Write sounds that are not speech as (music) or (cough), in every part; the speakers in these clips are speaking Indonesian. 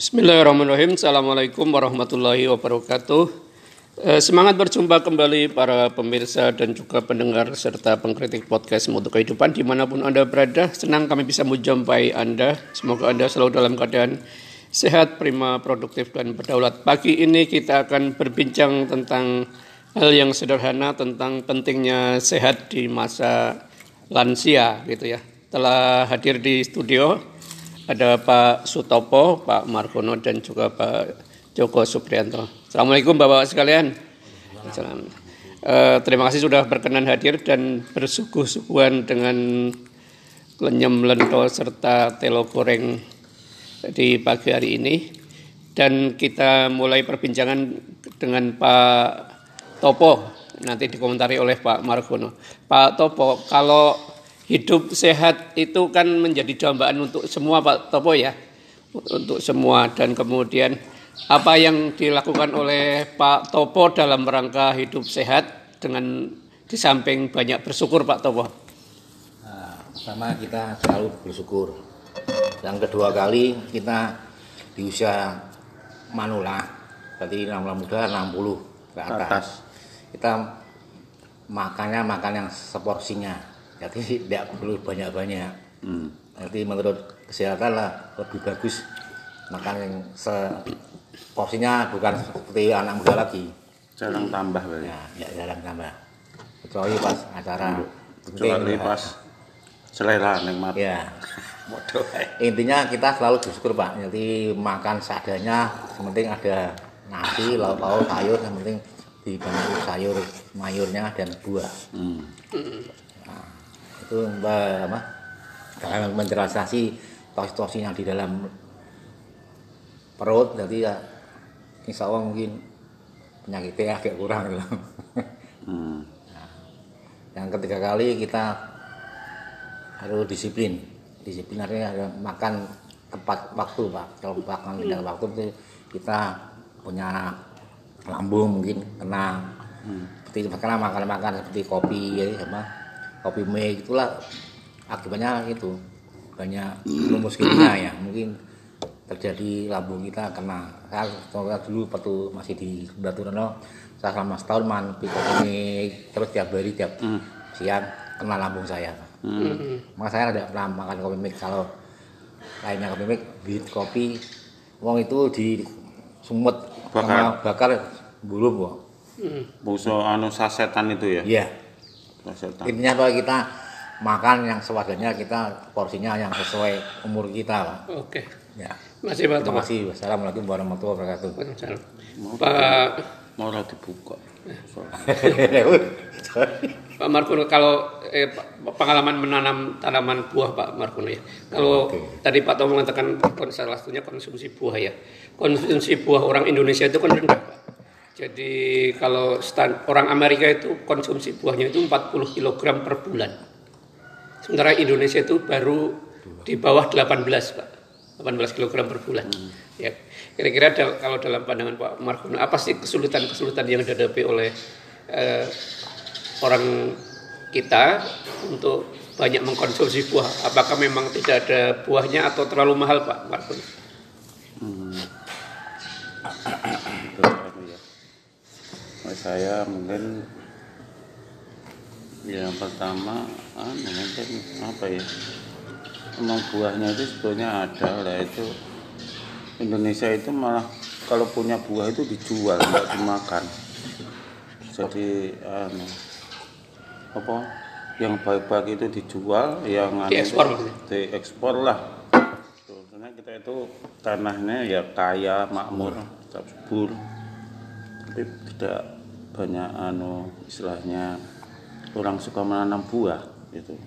Bismillahirrahmanirrahim. Assalamualaikum warahmatullahi wabarakatuh. Eh, Semangat berjumpa kembali para pemirsa dan juga pendengar serta pengkritik podcast Mutu Kehidupan di mana pun Anda berada. Senang kami bisa menjumpai Anda. Semoga Anda selalu dalam keadaan sehat, prima, produktif, dan berdaulat. Pagi ini kita akan berbincang tentang hal yang sederhana tentang pentingnya sehat di masa lansia gitu ya. Telah hadir di studio ada Pak Sutopo, Pak Margono dan juga Pak Joko Suprianto. Assalamualaikum Bapak-Bapak sekalian. Salam. Eh, terima kasih sudah berkenan hadir dan bersuguh-suguhan dengan lenyem lento serta telo goreng di pagi hari ini. Dan kita mulai perbincangan dengan Pak Topo, nanti dikomentari oleh Pak Margono. Pak Topo, kalau hidup sehat itu kan menjadi dambaan untuk semua Pak Topo ya, untuk semua dan kemudian apa yang dilakukan oleh Pak Topo dalam rangka hidup sehat dengan di samping banyak bersyukur Pak Topo. Nah, pertama kita selalu bersyukur. Yang kedua kali kita di usia manula, berarti enam muda 60 ke atas. Atas. Kita makannya makan yang seporsinya. Jadi tidak perlu banyak-banyak. Hmm. Nanti menurut kesehatan lah lebih bagus makan yang seporsinya bukan seperti anak muda lagi. Jarang tambah berarti. Ya, ya jarang tambah. Kecuali pas acara Kecuali penting. pas selera neng mata. Ya. (laughs) Intinya kita selalu bersyukur Pak. Jadi makan seadanya, yang penting ada nasi, lauk pauk, sayur, yang penting dibantu sayur mayurnya dan buah. Hmm. Itu Mbak apa? Dalam menjelasasi yang di dalam perut, jadi ya insya Allah mungkin penyakitnya agak kurang gitu. Hmm. Yang ketiga kali kita harus disiplin. Disiplin artinya ada makan tepat waktu pak. Kalau makan tidak waktu itu kita punya lambung mungkin kena seperti karena makan-makan seperti kopi ya sama kopi mie itulah akibatnya itu banyak rumus kimia ya mungkin terjadi lambung kita kena saya dulu waktu masih di Baturono saya selama setahun kopi mie terus tiap hari tiap siang kena lambung saya Hmm. Maka saya tidak pernah makan kopi mix kalau lainnya kopi mix, bit kopi, wong itu di sumut sama bakar bulu kok. Musuh anu sasetan itu ya. Iya. Intinya bahwa kita makan yang sewajarnya kita porsinya yang sesuai umur kita, Pak. Oke. Ya. Masih Pak Terima kasih. Wassalamualaikum warahmatullahi wabarakatuh. Waalaikumsalam. Pak Mau dibuka. (laughs) Pak Margono kalau eh, Pak- pengalaman menanam tanaman buah Pak Margono ya. Kalau Oke. tadi Pak Tom mengatakan salah satunya konsumsi buah ya. Konsumsi buah orang Indonesia itu kan rendah Pak. Jadi kalau stan- orang Amerika itu konsumsi buahnya itu 40 kg per bulan. Sementara Indonesia itu baru di bawah 18 Pak. 18 kg per bulan. Ya. Kira-kira da- kalau dalam pandangan Pak Margono apa sih kesulitan-kesulitan yang dihadapi oleh eh, orang kita untuk banyak mengkonsumsi buah. Apakah memang tidak ada buahnya atau terlalu mahal Pak Margono? Terus anu ya. Nah, saya mungkin yang pertama anu mungkin apa ya? Emang buahnya itu sebetulnya ada lah itu Indonesia itu malah kalau punya buah itu dijual nggak dimakan. Jadi anu apa? Yang baik-baik itu dijual yang anu Diekspor diekspor lah. Tuh, karena kita itu tanahnya ya kaya makmur subur. Tapi tidak banyak anu istilahnya orang suka menanam buah gitu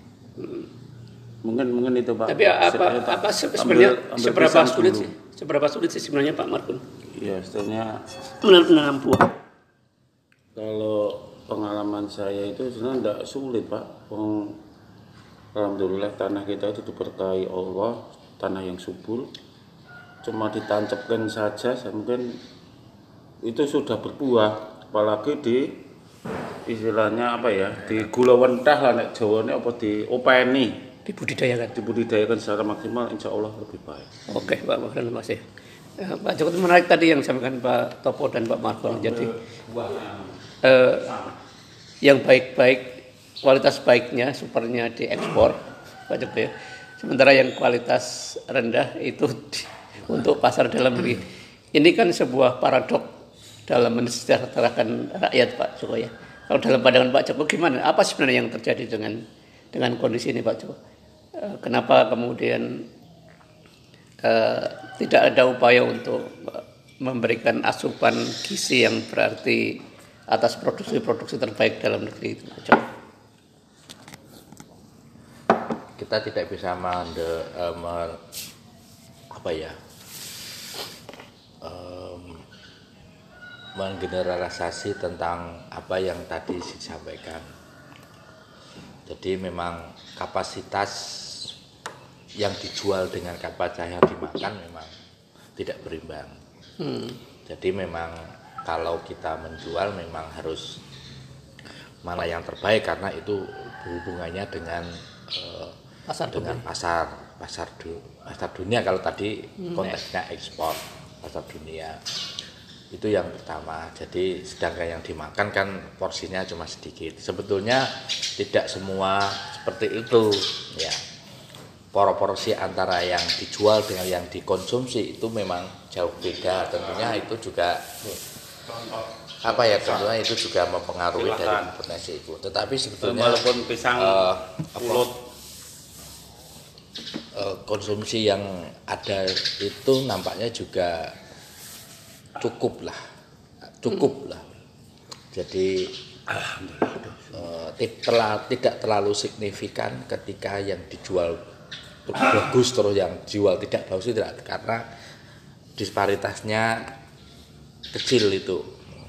mungkin mungkin itu pak Tapi apa tak- apa se- ambil- sebenarnya ambil seberapa sulit dulu. sih? Seberapa sulit sih sebenarnya Pak Margono ya istilahnya menanam menanam buah? Kalau pengalaman saya itu sebenarnya tidak sulit pak. Wong, Alhamdulillah tanah kita itu diberkahi Allah, tanah yang subur. Cuma ditancapkan saja, mungkin itu sudah berbuah. Apalagi di istilahnya apa ya, di gula wentah lah nek Jawane apa di openi. dibudidayakan. dibudidayakan secara maksimal insya Allah lebih baik. Oke, Pak Makran masih. Eh, Pak Joko itu menarik tadi yang disampaikan Pak Topo dan Pak Marfan. Jadi eh, yang baik-baik, kualitas baiknya, supernya diekspor, Pak Joko ya. Sementara yang kualitas rendah itu di- untuk pasar dalam negeri. Ini kan sebuah paradok dalam mensejahterakan rakyat Pak Joko ya. Kalau dalam pandangan Pak Joko gimana? Apa sebenarnya yang terjadi dengan dengan kondisi ini Pak Joko? Eh, Kenapa kemudian eh, tidak ada upaya untuk eh, memberikan asupan gizi yang berarti atas produksi-produksi terbaik dalam negeri itu Pak Joko? kita tidak bisa mende, eh, me- apa ya menggeneralisasi tentang apa yang tadi disampaikan. Jadi memang kapasitas yang dijual dengan kapasitas yang dimakan memang tidak berimbang. Hmm. Jadi memang kalau kita menjual memang harus mana yang terbaik karena itu hubungannya dengan eh, Pasar dengan pasar pasar du- pasar dunia kalau tadi konteksnya ekspor pasar dunia itu yang pertama. Jadi sedangkan yang dimakan kan porsinya cuma sedikit. Sebetulnya tidak semua seperti itu ya. Porsi antara yang dijual dengan yang dikonsumsi itu memang jauh beda. Tentunya itu juga apa ya tentunya itu juga mempengaruhi dari potensi itu. Tetapi sebetulnya Walaupun pisang pulut eh, konsumsi yang ada itu nampaknya juga cukup lah cukup lah jadi eh, tela- tidak terlalu signifikan ketika yang dijual bagus terus yang jual tidak bagus tidak karena disparitasnya kecil itu.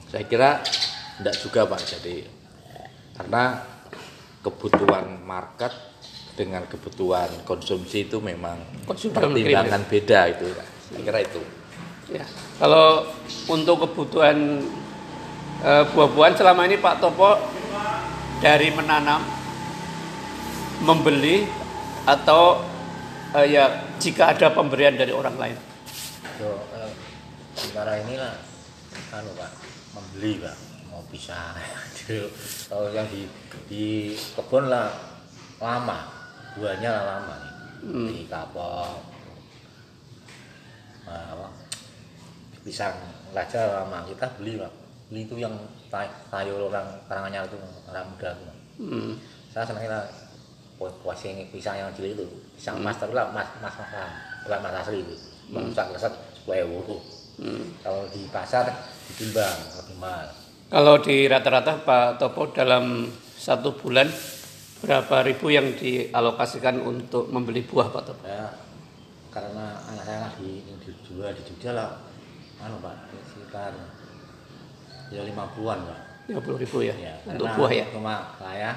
Saya kira tidak juga pak. Jadi karena kebutuhan market dengan kebutuhan konsumsi itu memang pertimbangan beda itu saya kira itu Ya, kalau untuk kebutuhan eh, buah-buahan selama ini Pak Topo dari menanam, membeli atau eh, ya jika ada pemberian dari orang lain. Yo, eh, sementara inilah anu pak membeli pak mau bisa. (laughs) Kalau yang di di kebun lah lama buahnya lah lama nih. Di kapok nah, apa, pisang raja lama kita beli pak beli itu yang sayur orang karanganyar itu orang muda itu. Hmm. saya senangnya kuasing pisang yang kecil itu pisang mas tapi lah mas mas mas bukan mas asli itu bang sak leset sepuluh ewu Hmm. kalau di pasar ditimbang lebih mahal Kalau di rata-rata Pak Topo dalam satu bulan berapa ribu yang dialokasikan untuk membeli buah Pak Topo? ya karena anak saya di di Jogja di Jogja lah anu pak sekitar ya lima puluhan pak 50 ribu ya, ya untuk karena buah ya. cuma saya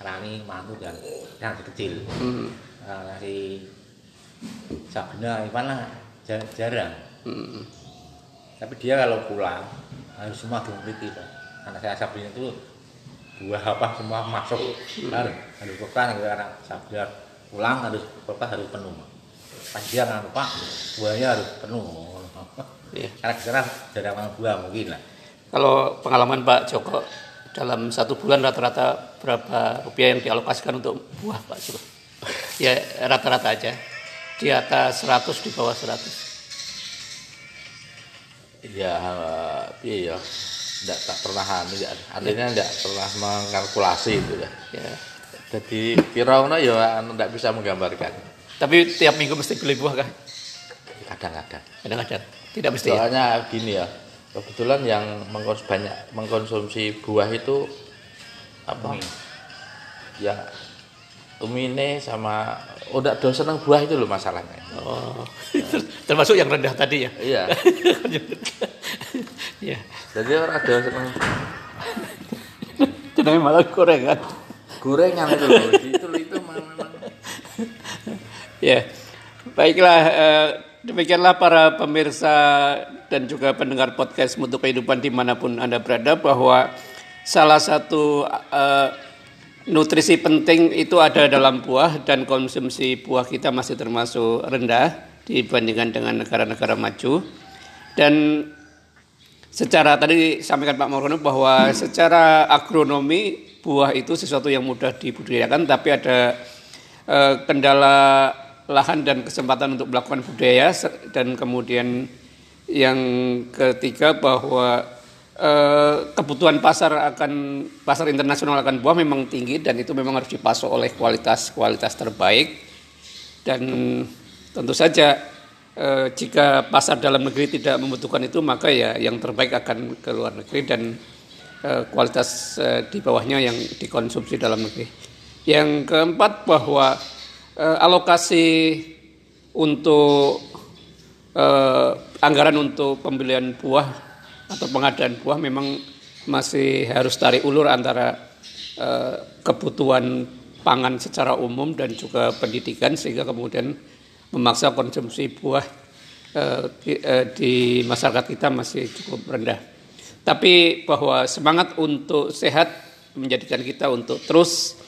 Rani mantu dan yang kecil Hmm. nah, si Ivan lah jar- jarang Hmm. tapi dia kalau pulang harus semua diumriti Pak. anak saya Sabrina itu buah apa semua masuk harus harus kulkas gitu anak Sabrina pulang harus kulkas harus penuh nggak lupa buahnya harus penuh Iya. karena di sana makan buah mungkin lah Kalau pengalaman Pak Joko dalam satu bulan rata-rata berapa rupiah yang dialokasikan untuk buah Pak Joko? (laughs) Ya rata-rata aja. Di atas 100 di bawah 100. ya iya ya tidak tak pernah anu ya artinya tidak pernah mengkalkulasi itu ya Ya. jadi kira-kira ya anu tidak bisa menggambarkan Tapi tiap minggu mesti beli buah kan? Kadang-kadang Kadang-kadang. Tidak mesti ya. Soalnya gini ya, kebetulan yang mengkons banyak mengkonsumsi buah itu apa? Ya umine sama udah do seneng buah itu loh masalahnya. Oh, (laughs) termasuk yang rendah tadi ya. Iya. (laughs) ya. Jadi orang ada seneng (laughs) Jenenge malah gorengan. gorengan itu loh. Itu itu memang Ya, baiklah eh, demikianlah para pemirsa dan juga pendengar podcast Mutu Kehidupan di mana pun anda berada bahwa salah satu eh, nutrisi penting itu ada dalam buah dan konsumsi buah kita masih termasuk rendah dibandingkan dengan negara-negara maju. Dan secara tadi sampaikan Pak Morono bahwa secara agronomi buah itu sesuatu yang mudah dibudidayakan tapi ada eh, kendala lahan dan kesempatan untuk melakukan budaya dan kemudian yang ketiga bahwa eh, kebutuhan pasar akan pasar internasional akan buah memang tinggi dan itu memang harus dipasok oleh kualitas kualitas terbaik dan tentu saja eh, jika pasar dalam negeri tidak membutuhkan itu maka ya yang terbaik akan ke luar negeri dan eh, kualitas di bawahnya yang dikonsumsi dalam negeri. Yang keempat bahwa eh, alokasi untuk eh, anggaran untuk pembelian buah atau pengadaan buah memang masih harus tarik ulur antara eh, kebutuhan pangan secara umum dan juga pendidikan sehingga kemudian memaksa konsumsi buah eh, di, eh, di masyarakat kita masih cukup rendah. Tapi bahwa semangat untuk sehat menjadikan kita untuk terus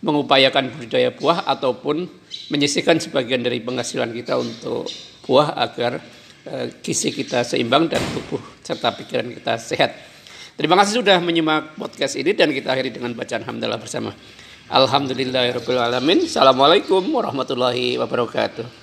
mengupayakan budidaya buah ataupun menyisihkan sebagian dari penghasilan kita untuk buah agar uh, gizi kita seimbang dan tubuh serta pikiran kita sehat. Terima kasih sudah menyimak podcast ini dan kita akhiri dengan bacaan hamdalah bersama. Alhamdulillahirabbil alamin. Assalamualaikum warahmatullahi wabarakatuh.